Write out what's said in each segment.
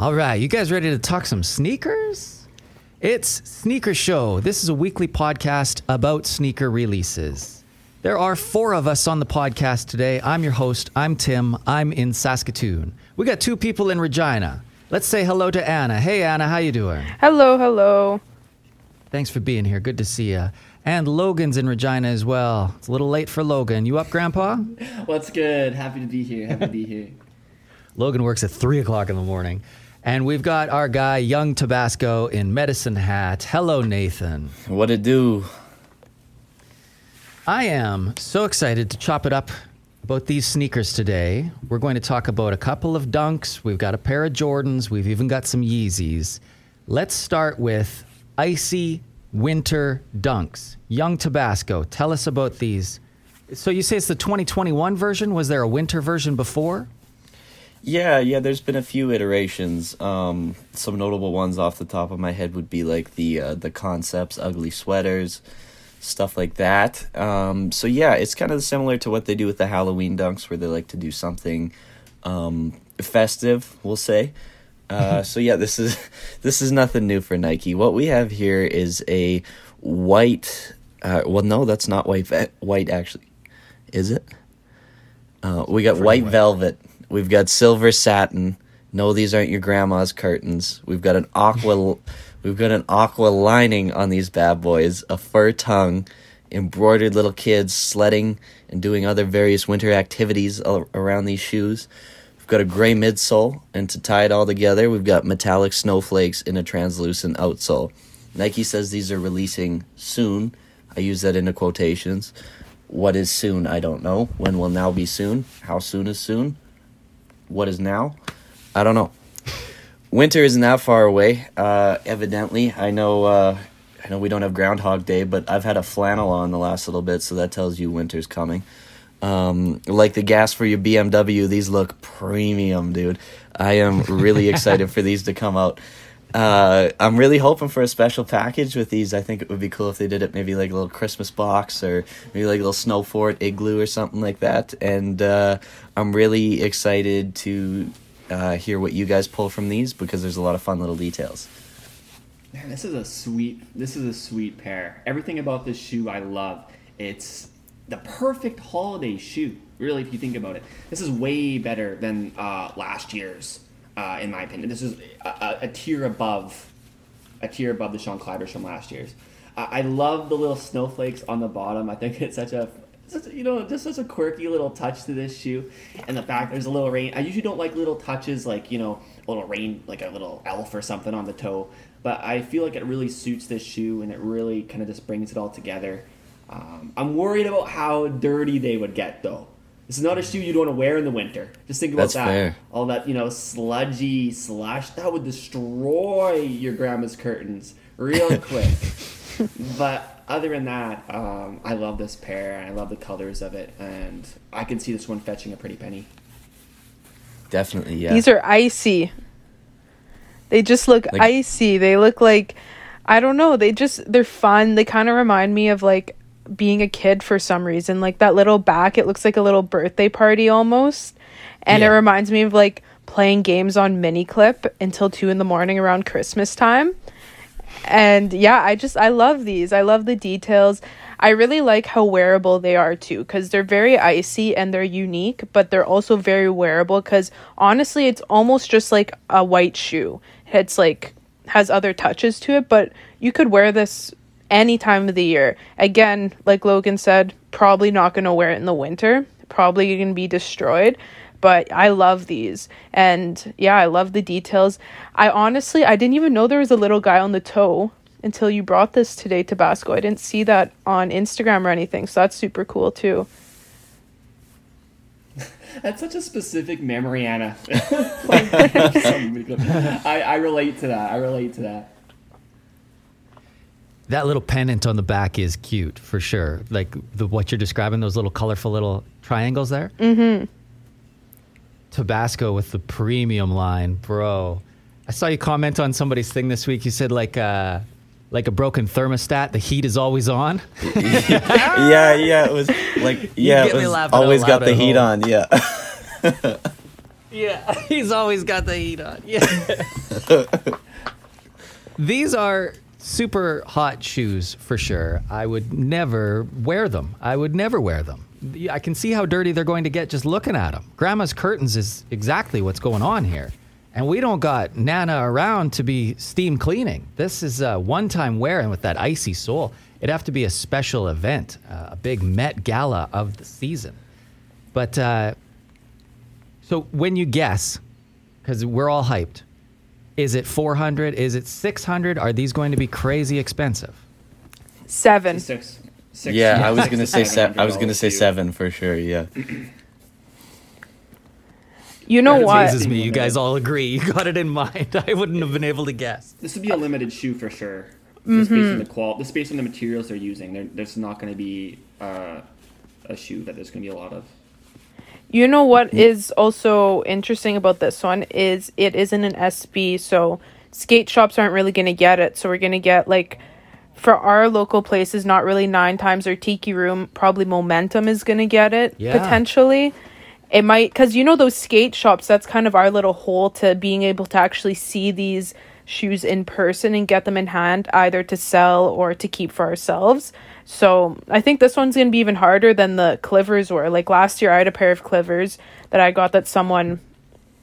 All right, you guys ready to talk some sneakers? It's Sneaker Show. This is a weekly podcast about sneaker releases. There are four of us on the podcast today. I'm your host. I'm Tim. I'm in Saskatoon. We got two people in Regina. Let's say hello to Anna. Hey Anna, how you doing? Hello, hello. Thanks for being here. Good to see you. And Logan's in Regina as well. It's a little late for Logan. You up, Grandpa? What's good? Happy to be here. Happy to be here. Logan works at three o'clock in the morning. And we've got our guy, Young Tabasco, in Medicine Hat. Hello, Nathan. What it do? I am so excited to chop it up about these sneakers today. We're going to talk about a couple of dunks. We've got a pair of Jordans. We've even got some Yeezys. Let's start with icy winter dunks. Young Tabasco, tell us about these. So you say it's the 2021 version? Was there a winter version before? Yeah, yeah. There's been a few iterations. Um, some notable ones off the top of my head would be like the uh, the concepts, ugly sweaters, stuff like that. Um, so yeah, it's kind of similar to what they do with the Halloween dunks, where they like to do something um, festive. We'll say. Uh, so yeah, this is this is nothing new for Nike. What we have here is a white. Uh, well, no, that's not white. White actually, is it? Uh, we got white, white. velvet. We've got silver satin. No, these aren't your grandma's curtains. We've got an aqua. we've got an aqua lining on these bad boys. A fur tongue, embroidered little kids sledding and doing other various winter activities around these shoes. We've got a gray midsole, and to tie it all together, we've got metallic snowflakes in a translucent outsole. Nike says these are releasing soon. I use that into quotations. What is soon? I don't know. When will now be soon? How soon is soon? What is now? I don't know. Winter isn't that far away. Uh, evidently, I know. Uh, I know we don't have Groundhog Day, but I've had a flannel on the last little bit, so that tells you winter's coming. Um, like the gas for your BMW, these look premium, dude. I am really excited for these to come out. Uh, I'm really hoping for a special package with these. I think it would be cool if they did it maybe like a little Christmas box or maybe like a little snow fort igloo or something like that. And uh, I'm really excited to uh, hear what you guys pull from these because there's a lot of fun little details. Man, this is a sweet. This is a sweet pair. Everything about this shoe I love. It's the perfect holiday shoe. Really, if you think about it, this is way better than uh, last year's. Uh, in my opinion, this is a, a, tier above, a tier above the Sean Clivers from last year's. Uh, I love the little snowflakes on the bottom. I think it's such a such a, you know, just such a quirky little touch to this shoe, and the fact there's a little rain. I usually don't like little touches like you know, a little rain, like a little elf or something on the toe, but I feel like it really suits this shoe, and it really kind of just brings it all together. Um, I'm worried about how dirty they would get though. This is not a shoe you'd want to wear in the winter. Just think about That's that. fair. All that you know, sludgy slush that would destroy your grandma's curtains real quick. but other than that, um, I love this pair. I love the colors of it, and I can see this one fetching a pretty penny. Definitely, yeah. These are icy. They just look Like- icy. They look like I don't know, they just they're fun. They kind of remind me of like being a kid for some reason. Like that little back, it looks like a little birthday party almost. And it reminds me of like playing games on Miniclip until 2 in the morning around Christmas time. And yeah, I just I love these. I love the details. I really like how wearable they are too cuz they're very icy and they're unique, but they're also very wearable cuz honestly it's almost just like a white shoe. It's like has other touches to it, but you could wear this any time of the year. Again, like Logan said, probably not going to wear it in the winter. Probably going to be destroyed but I love these. And yeah, I love the details. I honestly, I didn't even know there was a little guy on the toe until you brought this today, Tabasco. I didn't see that on Instagram or anything, so that's super cool too. That's such a specific memory, Anna. I, I relate to that. I relate to that. That little pennant on the back is cute for sure. Like the what you're describing, those little colorful little triangles there. Mm-hmm. Tabasco with the premium line, bro. I saw you comment on somebody's thing this week. You said like uh like a broken thermostat, the heat is always on. yeah, yeah. It was like yeah, it was always got the heat home. on. Yeah. Yeah, he's always got the heat on. Yeah. These are super hot shoes for sure. I would never wear them. I would never wear them. I can see how dirty they're going to get just looking at them. Grandma's curtains is exactly what's going on here. And we don't got Nana around to be steam cleaning. This is a one time wear, and with that icy sole, it'd have to be a special event, uh, a big Met Gala of the season. But uh, so when you guess, because we're all hyped, is it 400? Is it 600? Are these going to be crazy expensive? Seven. Six. Six. Yeah, I was gonna say se- I was gonna say seven for sure. Yeah. You know That what? is Amazes me. You guys all agree. You got it in mind. I wouldn't have been able to guess. This would be a limited shoe for sure. Just based on the qual, just based on the materials they're using, there's not going to be uh, a shoe that there's going to be a lot of. You know what mm-hmm. is also interesting about this one is it isn't an SB, so skate shops aren't really going to get it. So we're going to get like for our local places, not really nine times or Tiki Room, probably Momentum is going to get it Yeah. potentially. It might because you know those skate shops. That's kind of our little hole to being able to actually see these shoes in person and get them in hand, either to sell or to keep for ourselves. So I think this one's gonna be even harder than the Clivers were. Like last year, I had a pair of Clivers that I got that someone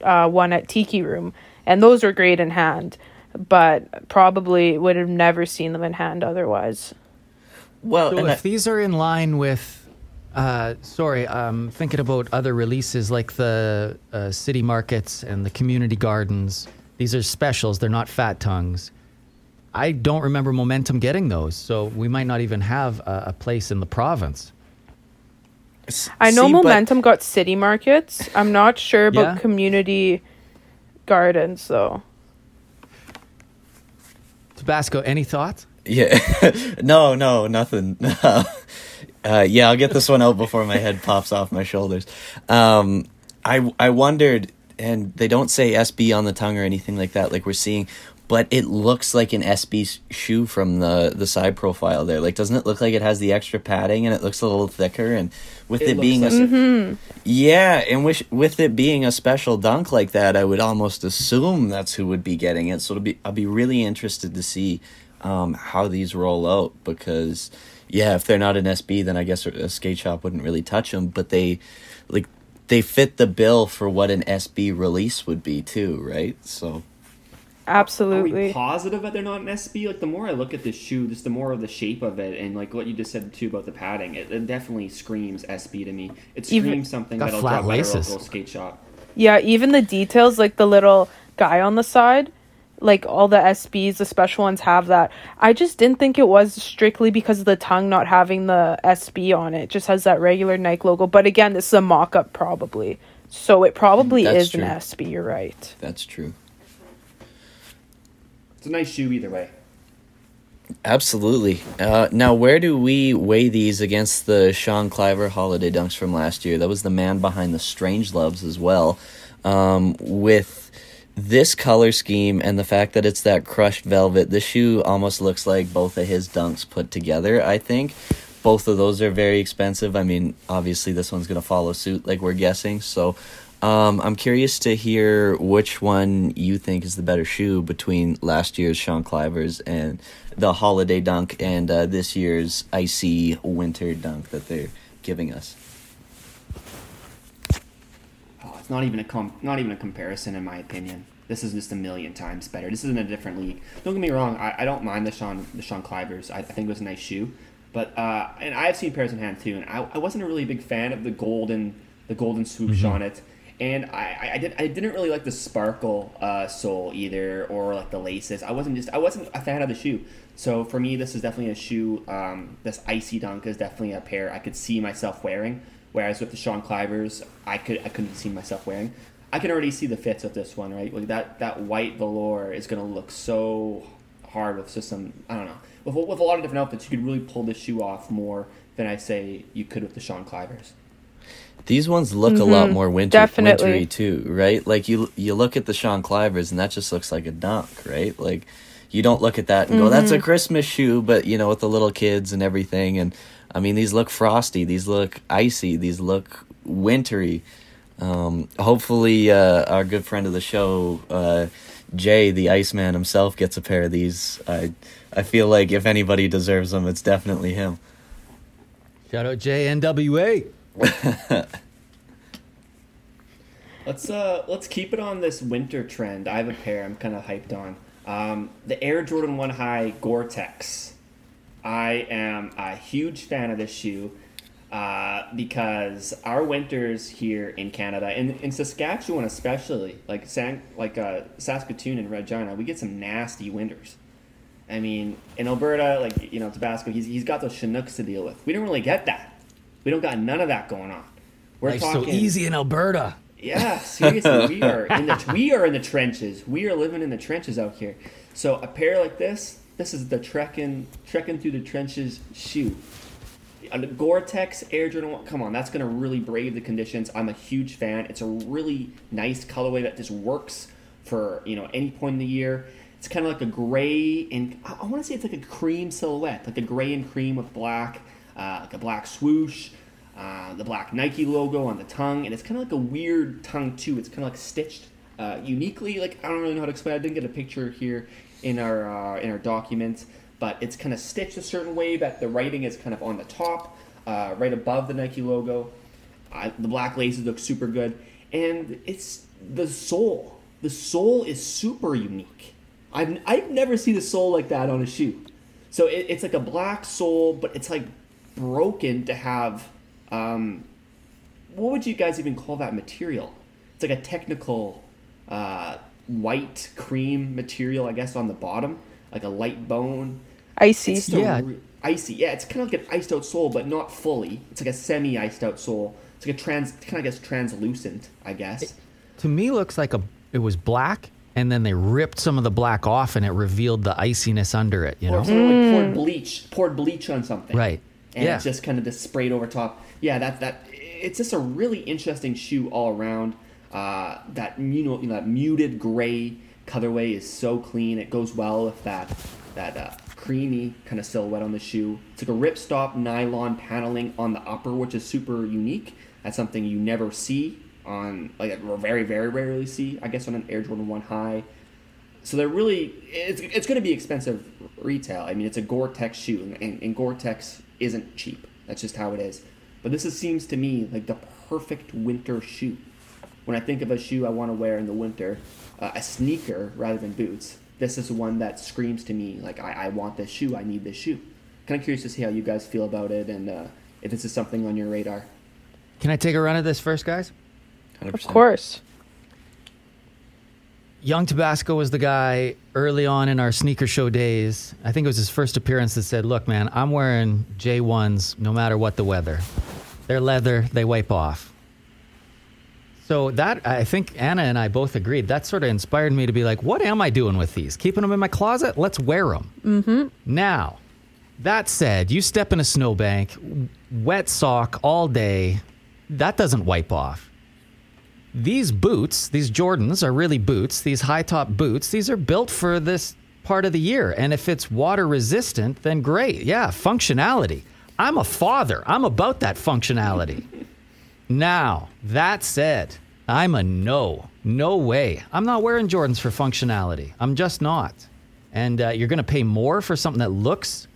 uh, won at Tiki Room, and those were great in hand, but probably would have never seen them in hand otherwise. Well, So and if I- these are in line with, uh, sorry, I'm thinking about other releases like the uh, city markets and the community gardens. These are specials. They're not fat tongues. I don't remember Momentum getting those, so we might not even have a, a place in the province. I know See, but- Momentum got city markets. I'm not sure about Yeah? community gardens though. Tabasco, any thoughts? Yeah. no, no, nothing. uh, yeah, I'll get this one out before my head pops off my shoulders. Um, I I wondered, and they don't say SB on the tongue or anything like that, like we're seeing, but it looks like an SB shoe from the the side profile there. Like, doesn't it look like it has the extra padding and it looks a little thicker? And with it, It looks being a like s- it. yeah, and with with it being a special dunk like that, I would almost assume that's who would be getting it. So it'll be I'll be really interested to see um, how these roll out because yeah, if they're not an SB, then I guess a skate shop wouldn't really touch them. But they like they fit the bill for what an SB release would be too, right? So Are we Absolutely. positive that they're not an SB? Like the more I look at this shoe, just the more of the shape of it, and like what you just said too about the padding, it, it definitely screams SB to me. It Even- screams something Got that'll flat drop at a laces. local skate shop. Yeah, even the details, like the little guy on the side, like all the SBs, the special ones have that. I just didn't think it was strictly because of the tongue not having the SB on it. It just has that regular Nike logo. But again, this is a mock up probably. So it probably That's is true. an SB, you're right. that's true. It's a nice shoe either way. Absolutely. Uh, now, where do we weigh these against the Sean Cliver holiday dunks from last year? That was the man behind the Strange Loves as well. Um, with this color scheme and the fact that it's that crushed velvet, this shoe almost looks like both of his dunks put together, I think. Both of those are very expensive. I mean, obviously, this one's going to follow suit, like we're guessing. So, um, I'm curious to hear which one you think is the better shoe between last year's Sean Clivers and the holiday dunk and uh, this year's icy winter dunk that they're giving us. Oh, it's not even a com- not even a comparison in my opinion. This is just a million times better. This is in a different league. Don't get me wrong. I, I don't mind the Sean the Sean Clivers. I, I think it was a nice shoe, but uh, and I've seen pairs in hand too. And I, I wasn't a really big fan of the golden the golden swoosh on it. And I, I- I did I didn't really like the sparkle uh, sole either, or like the laces. I wasn't just I wasn't a fan of the shoe. So for me, this is definitely a shoe. Um, this icy dunk is definitely a pair I could see myself wearing. Whereas with the Sean Clivers, I could I couldn't see myself wearing. I can already see the fits of this one, right? Like that that white velour is gonna look so hard with just some I don't know with with a lot of different outfits. You could really pull this shoe off more than I say you could with the Sean Clivers. These ones look a lot mm-hmm. more winter definitely. wintry too, right? Like you you look at the Sean Clivers and that just looks like a dunk, right? Like you don't look at that and go, mm-hmm. "That's a Christmas shoe," but you know, with the little kids and everything. And I mean, these look frosty, these look icy, these look wintry. Um, hopefully, uh, our good friend of the show, uh, Jay, the Iceman himself, gets a pair of these. I, I feel like if anybody deserves them, it's definitely him. Shout out JNWA. Let's uh let's keep it on this winter trend. I have a pair I'm kind of hyped on. Um, the Air Jordan One High Gore-Tex. I am a huge fan of this shoe uh, because our winters here in Canada and in Saskatchewan especially, like San, like uh, Saskatoon and Regina, we get some nasty winters. I mean, in Alberta, like you know, Tabasco, he's, he's got those Chinooks to deal with. We don't really get that. We don't got none of that going on. We're Life's so easy in Alberta. Yeah, seriously, we are in the we are in the trenches. We are living in the trenches out here. So a pair like this, this is the trekking trekking through the trenches shoe. A Gore-Tex Air Jordan One, come on, that's gonna really brave the conditions. I'm a huge fan. It's a really nice colorway that just works for you know any point in the year. It's kind of like a gray and I want to say it's like a cream silhouette, like a gray and cream with black, uh, like a black swoosh. Uh, the black Nike logo on the tongue, and it's kind of like a weird tongue too. It's kind of like stitched uh, uniquely. Like I don't really know how to explain. I didn't get a picture here in our uh, in our documents, but it's kind of stitched a certain way that the writing is kind of on the top, uh, right above the Nike logo. the black laces look super good, and it's the sole. The sole is super unique. I've I've never seen a sole like that on a shoe. So it, it's like a black sole, but it's like broken to have um, what would you guys even call that material? It's like a technical uh, white cream material, I guess, on the bottom, like a light bone. Icy. yeah. Re- icy. Yeah, it's kind of like an iced out sole, but not fully. It's like a semi iced out sole. It's like a trans, kind of I guess translucent, I guess. It, to me, looks like a. It was black, and then they ripped some of the black off, and it revealed the iciness under it. You know, or like poured bleach, poured bleach on something. Right. And yeah. it's just kind of just sprayed over top yeah, that that it's just a really interesting shoe all around. Uh, that you know, you know, that muted gray colorway is so clean. It goes well with that that uh, creamy kind of silhouette on the shoe. It's like a ripstop nylon paneling on the upper, which is super unique. That's something you never see on like very very rarely see. I guess on an Air Jordan One High. So they're really it's, it's going to be expensive retail. I mean, it's a Gore-Tex shoe, and, and Gore-Tex isn't cheap. That's just how it is. But this is, seems to me like the perfect winter shoe. When I think of a shoe I want to wear in the winter, uh, a sneaker rather than boots, this is one that screams to me like I, I want this shoe, I need this shoe. Kind of curious to see how you guys feel about it and uh, if this is something on your radar. Can I take a run at this first, guys? 100%. Of course. Young Tabasco was the guy early on in our sneaker show days. I think it was his first appearance that said, Look, man, I'm wearing J1s no matter what the weather. They're leather, they wipe off. So that I think Anna and I both agreed. That sort of inspired me to be like, what am I doing with these? Keeping them in my closet? Let's wear them. Mm-hmm. Now, that said, you step in a snowbank, wet sock all day, that doesn't wipe off. These boots, these Jordans are really boots, these high top boots, these are built for this part of the year. And if it's water resistant, then great. Yeah, functionality. I'm a father. I'm about that functionality. Now, that said, I'm a no. No way. I'm not wearing Jordans for functionality. I'm just not. And uh, you're going to pay more for something that looks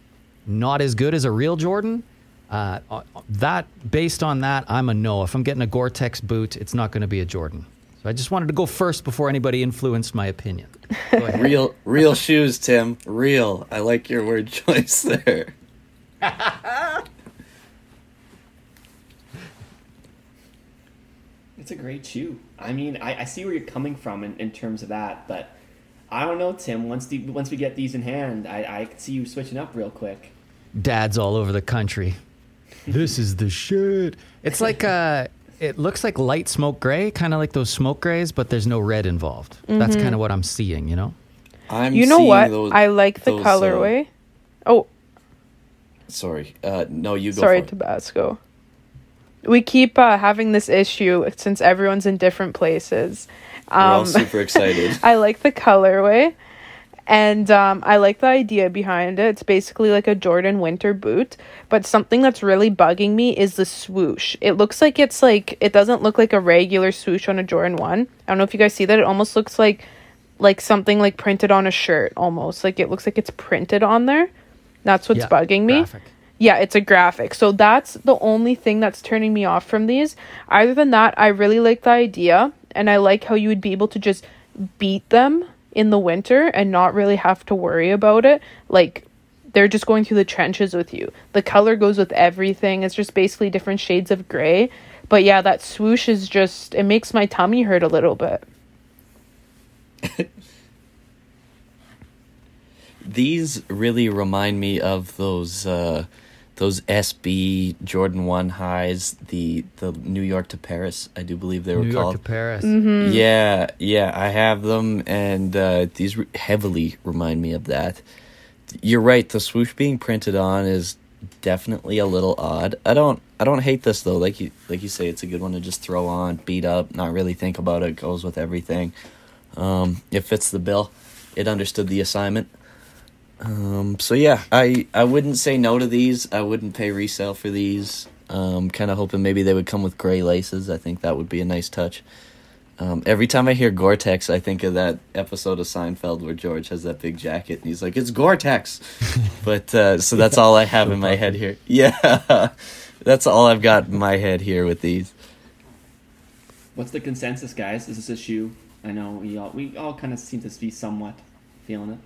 not as good as a real Jordan. Uh, uh that based on that, I'm a no. If I'm getting a Gore-Tex boot, it's not going to be a Jordan. So I just wanted to go first before anybody influenced my opinion. real, real shoes, Tim. Real. I like your word choice there. a great shoe. I mean, I, I see where you're coming from in, in terms of that, but I don't know, Tim. Once the, once we get these in hand, I, I can see you switching up real quick. Dads all over the country. this is the shit. It's like uh it looks like light smoke gray, kind of like those smoke grays, but there's no red involved. Mm-hmm. That's kind of what I'm seeing, you know. I'm you know what? Those, I like the those, colorway. Uh, oh, Sorry. Uh, no, you go. Sorry, Tabasco. We keep uh, having this issue since everyone's in different places. Um, We're all um, super excited. I like the colorway, And um, I like the idea behind it. It's basically like a Jordan winter boot. But something that's really bugging me is the swoosh. It looks like it's like, it doesn't look like a regular swoosh on a Jordan 1. I don't know if you guys see that. It almost looks like like something like printed on a shirt almost. Like it looks like it's printed on there. That's what's Yeah, bugging me. graphic. Yeah, it's a graphic. So that's the only thing that's turning me off from these. Other than that, I really like the idea and I like how you would be able to just beat them in the winter and not really have to worry about it. Like they're just going through the trenches with you. The color goes with everything. It's just basically different shades of gray. But yeah, that swoosh is just it makes my tummy hurt a little bit. These really remind me of those uh, those SB Jordan One highs, the the New York to Paris, I do believe they were called. New called. York to Paris. Mm-hmm. Yeah, yeah, I have them, and uh, these re- heavily remind me of that. You're right. The swoosh being printed on is definitely a little odd. I don't, I don't hate this though. Like you, like you say, it's a good one to just throw on, beat up, not really think about it. Goes with everything. Um, it fits the bill. It understood the assignment. Um, so yeah, I I wouldn't say no to these. I wouldn't pay resale for these. Um, kind of hoping maybe they would come with gray laces. I think that would be a nice touch. Um, every time I hear Gore-Tex, I think of that episode of Seinfeld where George has that big jacket and he's like, "It's Gore-Tex," but uh, so that's all I have in my head here. Yeah, that's all I've got in my head here with these. What's the consensus, guys? Is this a shoe? I know we all we all kind of seem to be somewhat feeling it.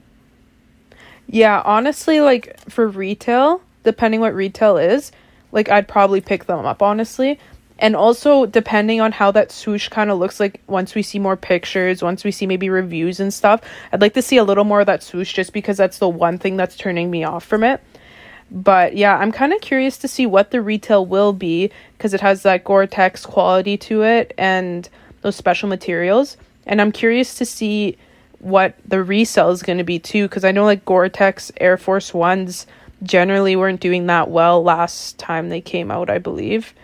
Yeah, honestly, like for retail, depending what retail is, like I'd probably pick them up, honestly. And also depending on how that swoosh kind of looks like once we see more pictures, once we see maybe reviews and stuff, I'd like to see a little more of that swoosh just because that's the one thing that's turning me off from it. But yeah, I'm kind of curious to see what the retail will be because it has that Gore-Tex quality to it and those special materials. And I'm curious to see what the resale is going to be too because I know like Gore-Tex Air Force Ones generally weren't doing that well last time they came out, I believe,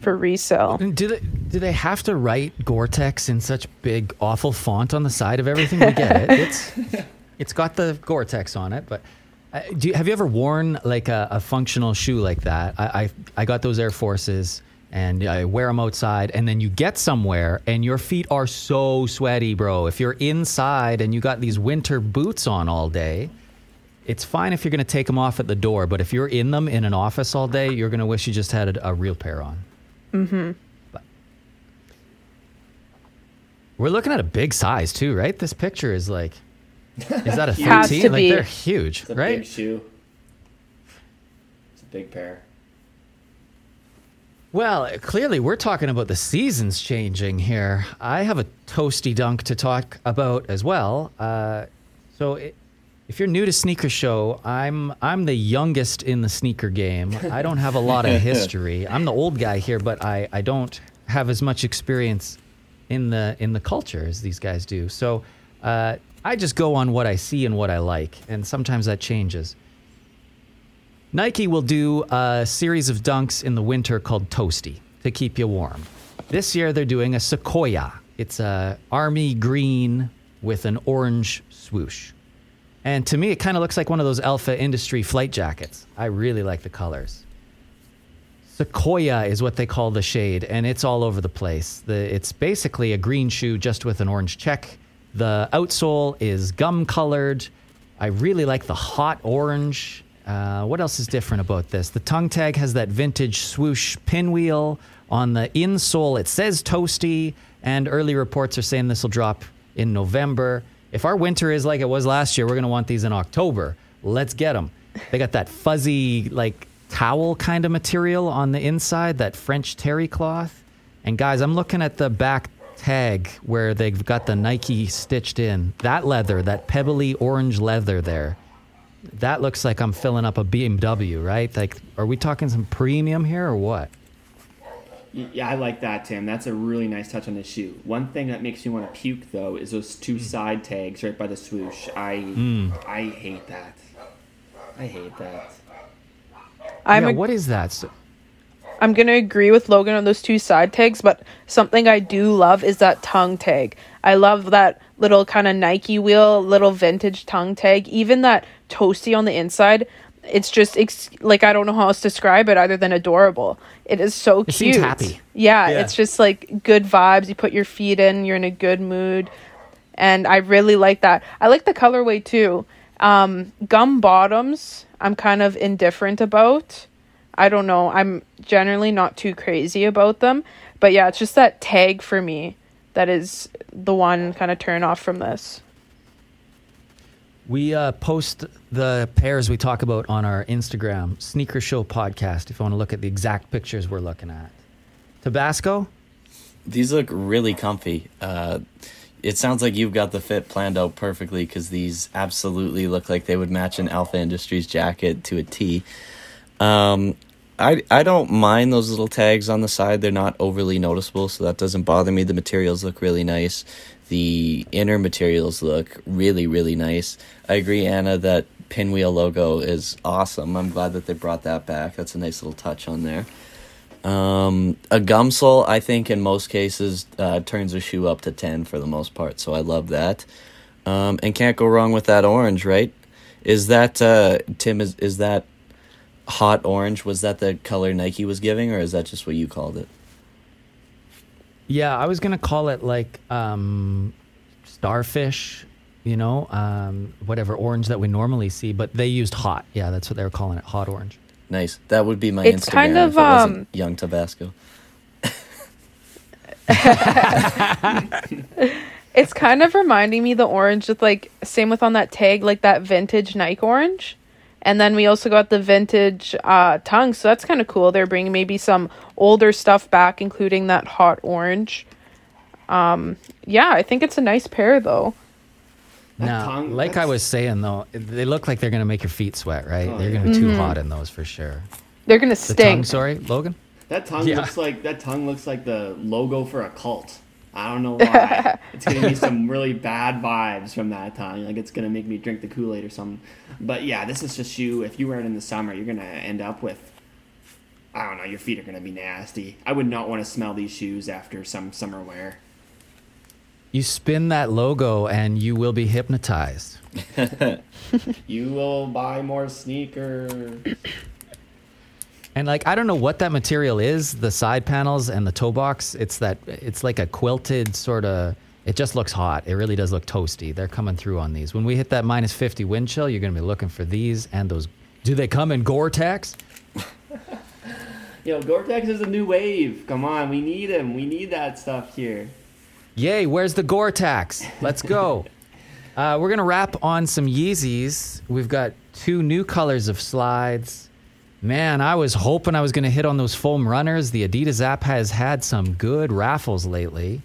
for resale. Do they do they have to write Gore-Tex in such big awful font on the side of everything? We get it. It's it's got the Gore-Tex on it, but uh, do you, have you ever worn like a, a functional shoe like that? I, I I got those Air Forces and I wear them outside, and then you get somewhere and your feet are so sweaty, bro. If you're inside and you got these winter boots on all day. It's fine if you're going to take them off at the door, but if you're in them in an office all day, you're going to wish you just had a, a real pair on. Mm-hmm. We're looking at a big size too, right? This picture is like, is that a 13? Like be. they're huge, It's a right? big shoe. It's a big pair. Well, clearly we're talking about the seasons changing here. I have a toasty dunk to talk about as well. Uh, so, i if you're new to Sneaker Show, I'm I'm the youngest in the sneaker game. I don't have a lot of history. I'm the old guy here, but I, I don't have as much experience in the in the culture as these guys do. So, uh, I just go on what I see and what I like, and sometimes that changes. Nike will do a series of dunks in the winter called Toasty to keep you warm. This year they're doing a Sequoia. It's a army green with an orange swoosh. And to me, it kind of looks like one of those Alpha Industry flight jackets. I really like the colors. Sequoia is what they call the shade, and it's all over the place. The, it's basically a green shoe just with an orange check. The outsole is gum colored. I really like the hot orange. Uh, what else is different about this? The tongue tag has that vintage swoosh pinwheel. On the insole, it says toasty, and early reports are saying this will drop in November. If our winter is like it was last year, we're going to want these in October. Let's get them. They got that fuzzy, like towel kind of material on the inside, that French terry cloth. And guys, I'm looking at the back tag where they've got the Nike stitched in. That leather, that pebbly orange leather there. That looks like I'm filling up a BMW, right? Like, are we talking some premium here or what? Yeah, I like that, Tim. That's a really nice touch on the shoe. One thing that makes me want to puke though is those two hmm. side tags right by the swoosh. I hmm. I hate that. I hate that. I'm yeah, a- what is that? So, I'm gonna agree with Logan on those two side tags, but something I do love is that tongue tag. I love that little kind of Nike wheel, little vintage tongue tag, even that toasty on the inside. It's just ex- like I don't know how else to describe it other than adorable. It is so It cute. seems happy. Yeah, Yeah. it's just like good vibes. You put your feet in, you're in a good mood. And I really like that. I like the colorway too. Um, gum bottoms, I'm kind of indifferent about. I don't know. I'm generally not too crazy about them. But yeah, it's just that tag for me that is the one kind of turn off from this. We uh, post the pairs we talk about on our Instagram, Sneaker Show Podcast, if you want to look at the exact pictures we're looking at. Tabasco? These look really comfy. Uh, it sounds like you've got the fit planned out perfectly because these absolutely look like they would match an Alpha Industries jacket to a T. Um, I I don't mind those little tags on the side. They're not overly noticeable, so that doesn't bother me. The materials look really nice. The inner materials look really really nice. I agree, Anna, that pinwheel logo is awesome. I'm glad that they brought that back. That's a nice little touch on there. Um, a gum sole, I think, in most cases, uh, turns a shoe up to 10 for the most part, so I love that. Um, and can't go wrong with that orange, right? Is that, uh, Tim, is, is that hot orange? Was that the color Nike was giving, or is that just what you called it? Yeah, I was going to call it like um, starfish, you know, um, whatever orange that we normally see, but they used hot. Yeah, that's what they were calling it, hot orange. Nice. That would be my It's Instagram kind of, if it wasn't um, Young Tabasco. It's kind of reminding me the orange with like same with on that tag like that vintage Nike orange. And then we also got the vintage uh tongue, so that's kind of cool. They're bringing maybe some older stuff back including that hot orange. Um yeah, I think it's a nice pair though. Now, tongue- like I was saying though, they look like they're going to make your feet sweat, right? Oh, they're yeah. going to be too Mm-hmm. hot in those for sure. They're going to The tongue, stink. sorry, Logan? That tongue Yeah. looks like that tongue looks like the logo for a cult. I don't know why. it's gonna be some really bad vibes from that time. Like it's gonna make me drink the Kool Aid or something. But yeah, this is just you. If you wear it in the summer, you're gonna end up with. I don't know. Your feet are gonna be nasty. I would not want to smell these shoes after some summer wear. You spin that logo and you will be hypnotized. You will buy more sneakers. And like I don't know what that material is, the side panels and the toe box. It's that it's like a quilted sort of. It just looks hot. It really does look toasty. They're coming through on these. When we hit that minus fifty wind chill, you're gonna be looking for these and those. Do they come in Gore-Tex? Yo, Gore-Tex is a new wave. Come on, we need him. We need that stuff here. Yay! Where's the Gore-Tex? Let's go. uh, we're gonna wrap on some Yeezys. We've got two new colors of slides. Man, I was hoping I was gonna hit on those foam runners. The Adidas app has had some good raffles lately.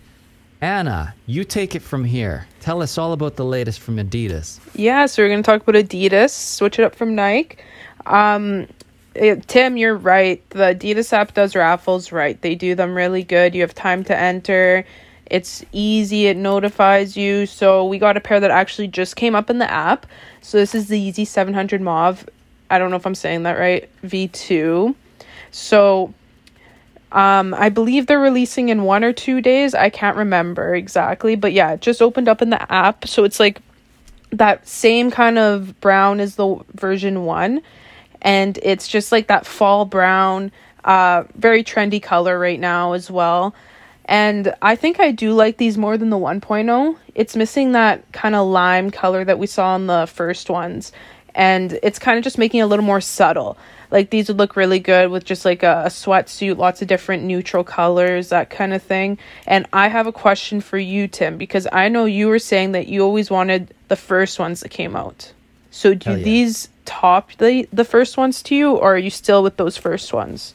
Anna, you take it from here. Tell us all about the latest from Adidas. Yeah, so we're going to talk about Adidas, switch it up from Nike. Um, eh, Tim, you're right. The Adidas app does raffles right. They do them really good. You have time to enter. It's easy. It notifies you. So we got a pair that actually just came up in the app. So this is the Yeezy 700 Mauve. I don't know if I'm saying that right. V2. So um, I believe they're releasing in one or two days. I can't remember exactly, but yeah, it just opened up in the app. So it's like that same kind of brown as the version one, and it's just like that fall brown, uh, very trendy color right now as well. And I think I do like these more than the 1.0. It's missing that kind of lime color that we saw in the first ones. And it's kind of just making it a little more subtle. Like these would look really good with just like a, a sweatsuit, lots of different neutral colors, that kind of thing. And I have a question for you, Tim, because I know you were saying that you always wanted the first ones that came out. So do yeah. these top the the first ones to you, or are you still with those first ones?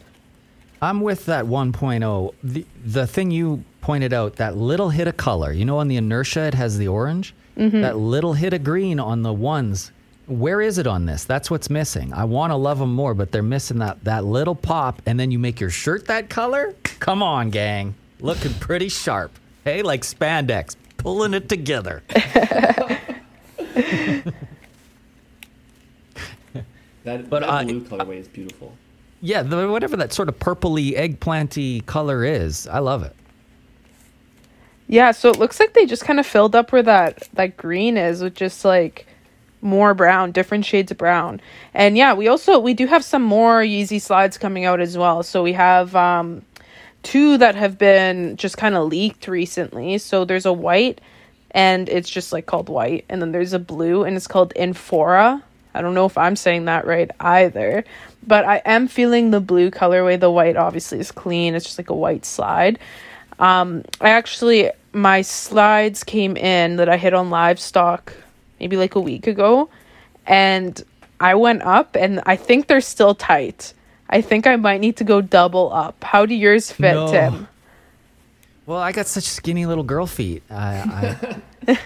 I'm with that 1.0. The, the thing you pointed out, that little hit of color, you know, on the inertia, it has the orange. Mm-hmm. That little hit of green on the ones. Where is it on this? That's what's missing. I want to love them more, but they're missing that, that little pop. And then you make your shirt that color? Come on, gang. Looking pretty sharp. Hey, like spandex, pulling it together. That, But that I- blue colorway is beautiful. Yeah, the, whatever that sort of purpley, eggplanty color is. I love it. Yeah, so it looks like they just kind of filled up where that that green is with just like more brown, different shades of brown. And yeah, we also we do have some more Yeezy slides coming out as well. So we have um two that have been just kind of leaked recently. So there's a white and it's just like called white and then there's a blue and it's called Infora. I don't know if I'm saying that right either, but I am feeling the blue colorway. The white obviously is clean. It's just like a white slide. Um, I actually my slides came in that I hit on livestock maybe like a week ago, and I went up and I think they're still tight. I think I might need to go double up. How do yours fit, No. Tim? Well, I got such skinny little girl feet. I, I,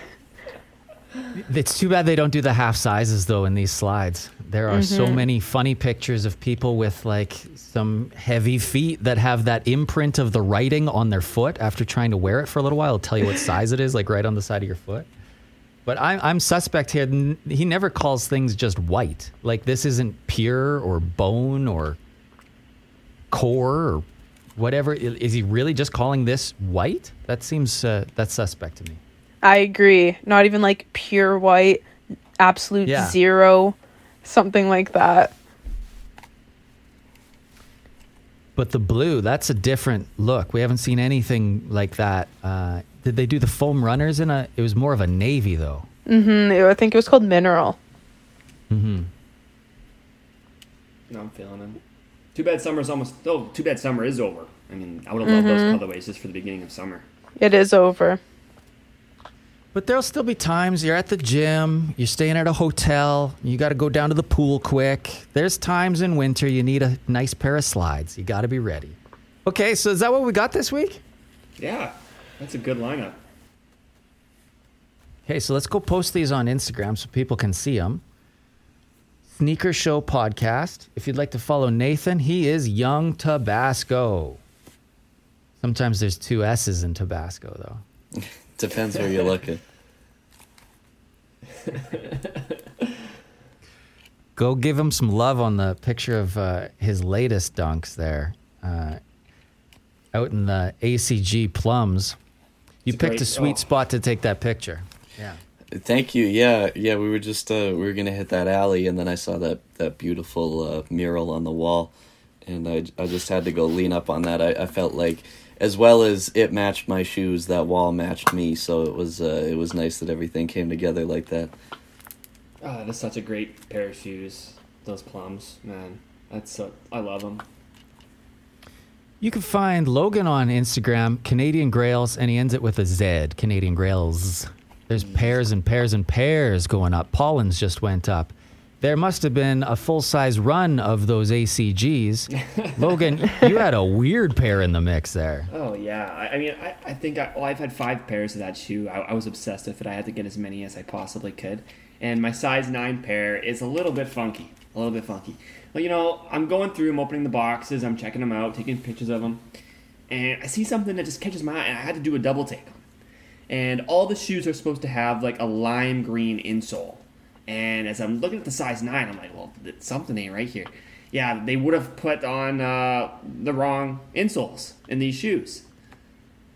it's too bad they don't do the half sizes though in these slides. There are so mm-hmm. many funny pictures of people with like some heavy feet that have that imprint of the writing on their foot after trying to wear it for a little while. It'll tell you what size it is, like right on the side of your foot. But I'm, I'm suspect here. He never calls things just white. Like this isn't pure or bone or core or whatever. Is he really just calling this white? That seems uh, that's suspect to me. I agree. Not even like pure white, absolute Yeah. zero, something like that. But the blue, that's a different look. We haven't seen anything like that. Uh, did they do the foam runners in a? It was more of a navy though. Mm, hmm. I think it was called mineral. Mm-hmm. No, I'm feeling them. Too bad summer's almost. Oh, too bad summer is over. I mean, I would have loved those colorways just for the beginning of summer. It is over. But there'll still be times you're at the gym, you're staying at a hotel, you got to go down to the pool quick. There's times in winter you need a nice pair of slides. You got to be ready. Okay, so is that what we got this week? Yeah, that's a good lineup. Okay, so let's go post these on Instagram so people can see them. Sneaker Show Podcast. If you'd like to follow Nathan, he is Young Tabasco. Sometimes there's two S's in Tabasco, though. Depends where you're looking. Go give him some love on the picture of uh, his latest dunks there. Uh, out in the ACG plums. You It's picked great- a sweet oh. spot to take that picture. Yeah. Thank you. Yeah, yeah. We were just uh, we were gonna hit that alley, and then I saw that that beautiful uh, mural on the wall, and I I just had to go lean up on that. I, I felt like, as well as it matched my shoes, that wall matched me. So it was uh, it was nice that everything came together like that. Oh, that's such a great pair of shoes. Those plums, man. That's so. I love them. You can find Logan on Instagram, Canadian Grails, and he ends it with a Z, Canadian Grails. There's pairs and pairs and pairs going up. Pollen's just went up. There must have been a full size run of those ACGs. Logan, you had a weird pair in the mix there. Oh yeah. I, I mean, I, I think I, well, I've had five pairs of that shoe. I, I was obsessed with it. I had to get as many as I possibly could. And my size nine pair is a little bit funky. A little bit funky. Well, you know, I'm going through, I'm opening the boxes, I'm checking them out, taking pictures of them, and I see something that just catches my eye, and I had to do a double take. And all the shoes are supposed to have like a lime green insole. And as I'm looking at the size nine, I'm like, well, something ain't right here. Yeah, they would have put on uh, the wrong insoles in these shoes.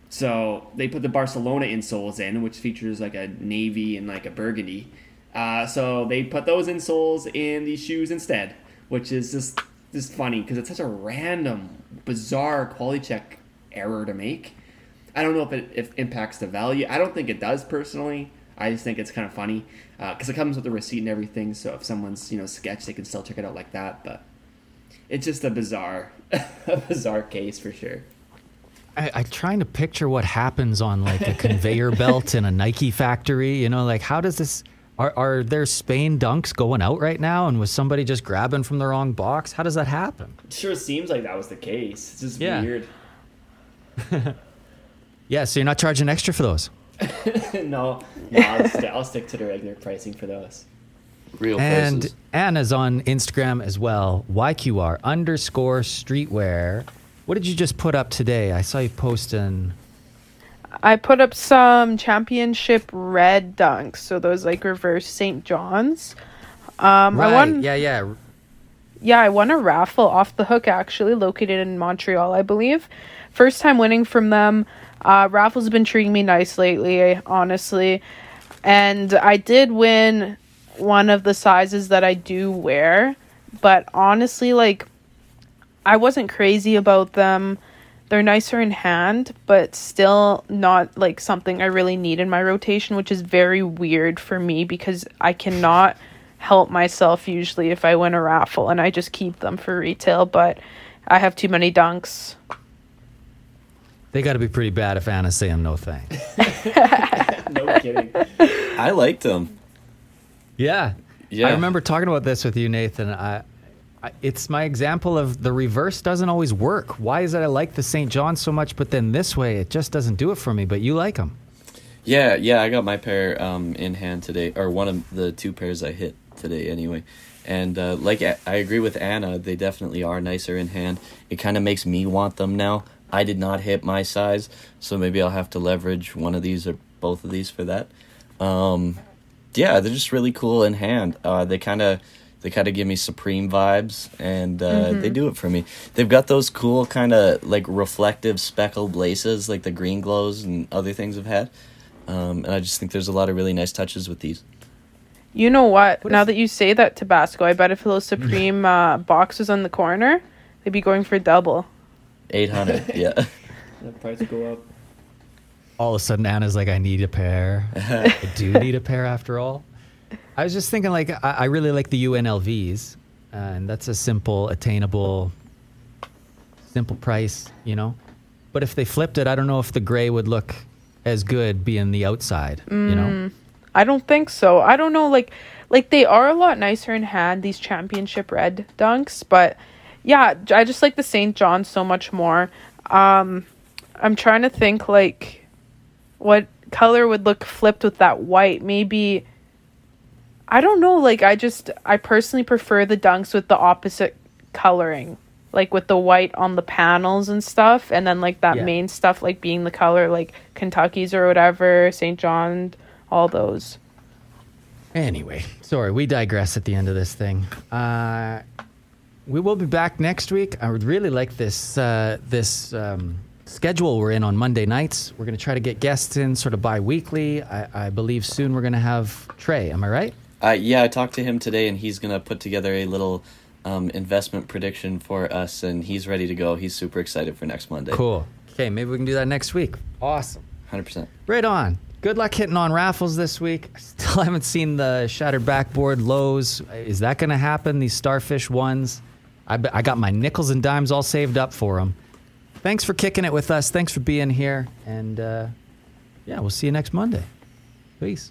So they put the Barcelona insoles in, which features like a navy and like a burgundy. Uh, so they put those insoles in these shoes instead, which is just just funny because it's such a random, bizarre quality check error to make. I don't know if it if impacts the value. I don't think it does personally. I just think it's kind of funny because it comes with a receipt and everything. So if someone's you know sketch, they can still check it out like that. But it's just a bizarre, a bizarre case for sure. I, I'm trying to picture what happens on like a conveyor belt in a Nike factory. You know, like how does this? Are are there Spain dunks going out right now? And was somebody just grabbing from the wrong box? How does that happen? It sure seems like that was the case. It's just Yeah. weird. Yeah, so you're not charging extra for those. no, no, I'll, st- I'll stick to the regular pricing for those. Real And prices. Anna's on Instagram as well. YQR underscore streetwear. What did you just put up today? I saw you posting. I put up some championship red dunks, so those like reverse St. John's. Um, I Right. won. Yeah, yeah. yeah, I won a raffle off the hook actually, located in Montreal, I believe. First time winning from them. Uh, raffles have been treating me nice lately, honestly. And I did win one of the sizes that I do wear, but honestly, like, I wasn't crazy about them. They're nicer in hand, but still not like something I really need in my rotation, which is very weird for me because I cannot help myself usually if I win a raffle and I just keep them for retail, but I have too many dunks. They got to be pretty bad if Anna's saying no thanks. no kidding. I liked them. Yeah. Yeah. I remember talking about this with you, Nathan. I, I, it's my example of the reverse doesn't always work. Why is it I like the St. John so much, but then this way it just doesn't do it for me, but you like them? Yeah, yeah, I got my pair um, in hand today, or one of the two pairs I hit today anyway. And uh, like I agree with Anna, they definitely are nicer in hand. It kind of makes me want them now. I did not hit my size, so maybe I'll have to leverage one of these or both of these for that. Um, yeah, they're just really cool in hand. Uh, they kind of they kind of give me supreme vibes, and uh, they do it for me. They've got those cool kind of like reflective speckled laces, like the green glows and other things I've had. Um, and I just think there's a lot of really nice touches with these. You know what? What now is- that you say that Tabasco, I bet if those Supreme uh, boxes on the corner, they'd be going for double. 800, yeah. The price go up. All of a sudden, Anna's like, I need a pair. I do need a pair after all. I was just thinking, like, I, I really like the UNLVs, uh, and that's a simple, attainable, simple price, you know? But if they flipped it, I don't know if the gray would look as good being the outside, you know? I don't think so. I don't know, like, like they are a lot nicer in hand these championship red dunks, but yeah, I just like the St. John so much more. Um, I'm trying to think like what color would look flipped with that white. Maybe I don't know. Like I just I personally prefer the dunks with the opposite coloring, like with the white on the panels and stuff, and then like that Yeah. main stuff like being the color like Kentucky's or whatever, St. John, all those. Anyway, sorry, we digress at the end of this thing. Uh, we will be back next week. I would really like this uh, this um, schedule we're in on Monday nights. We're going to try to get guests in sort of bi-weekly. I, I believe soon we're going to have Trey. Am I right? Uh, yeah, I talked to him today, and he's gonna put together a little um, investment prediction for us, and he's ready to go. He's super excited for next Monday. Cool. Okay, maybe we can do that next week. Awesome. hundred percent. Right on. Good luck hitting on raffles this week. I Still haven't seen the shattered backboard lows. Is that going to happen? These starfish ones. I, I got my nickels and dimes all saved up for them. Thanks for kicking it with us. Thanks for being here. And uh, yeah, we'll see you next Monday. Peace.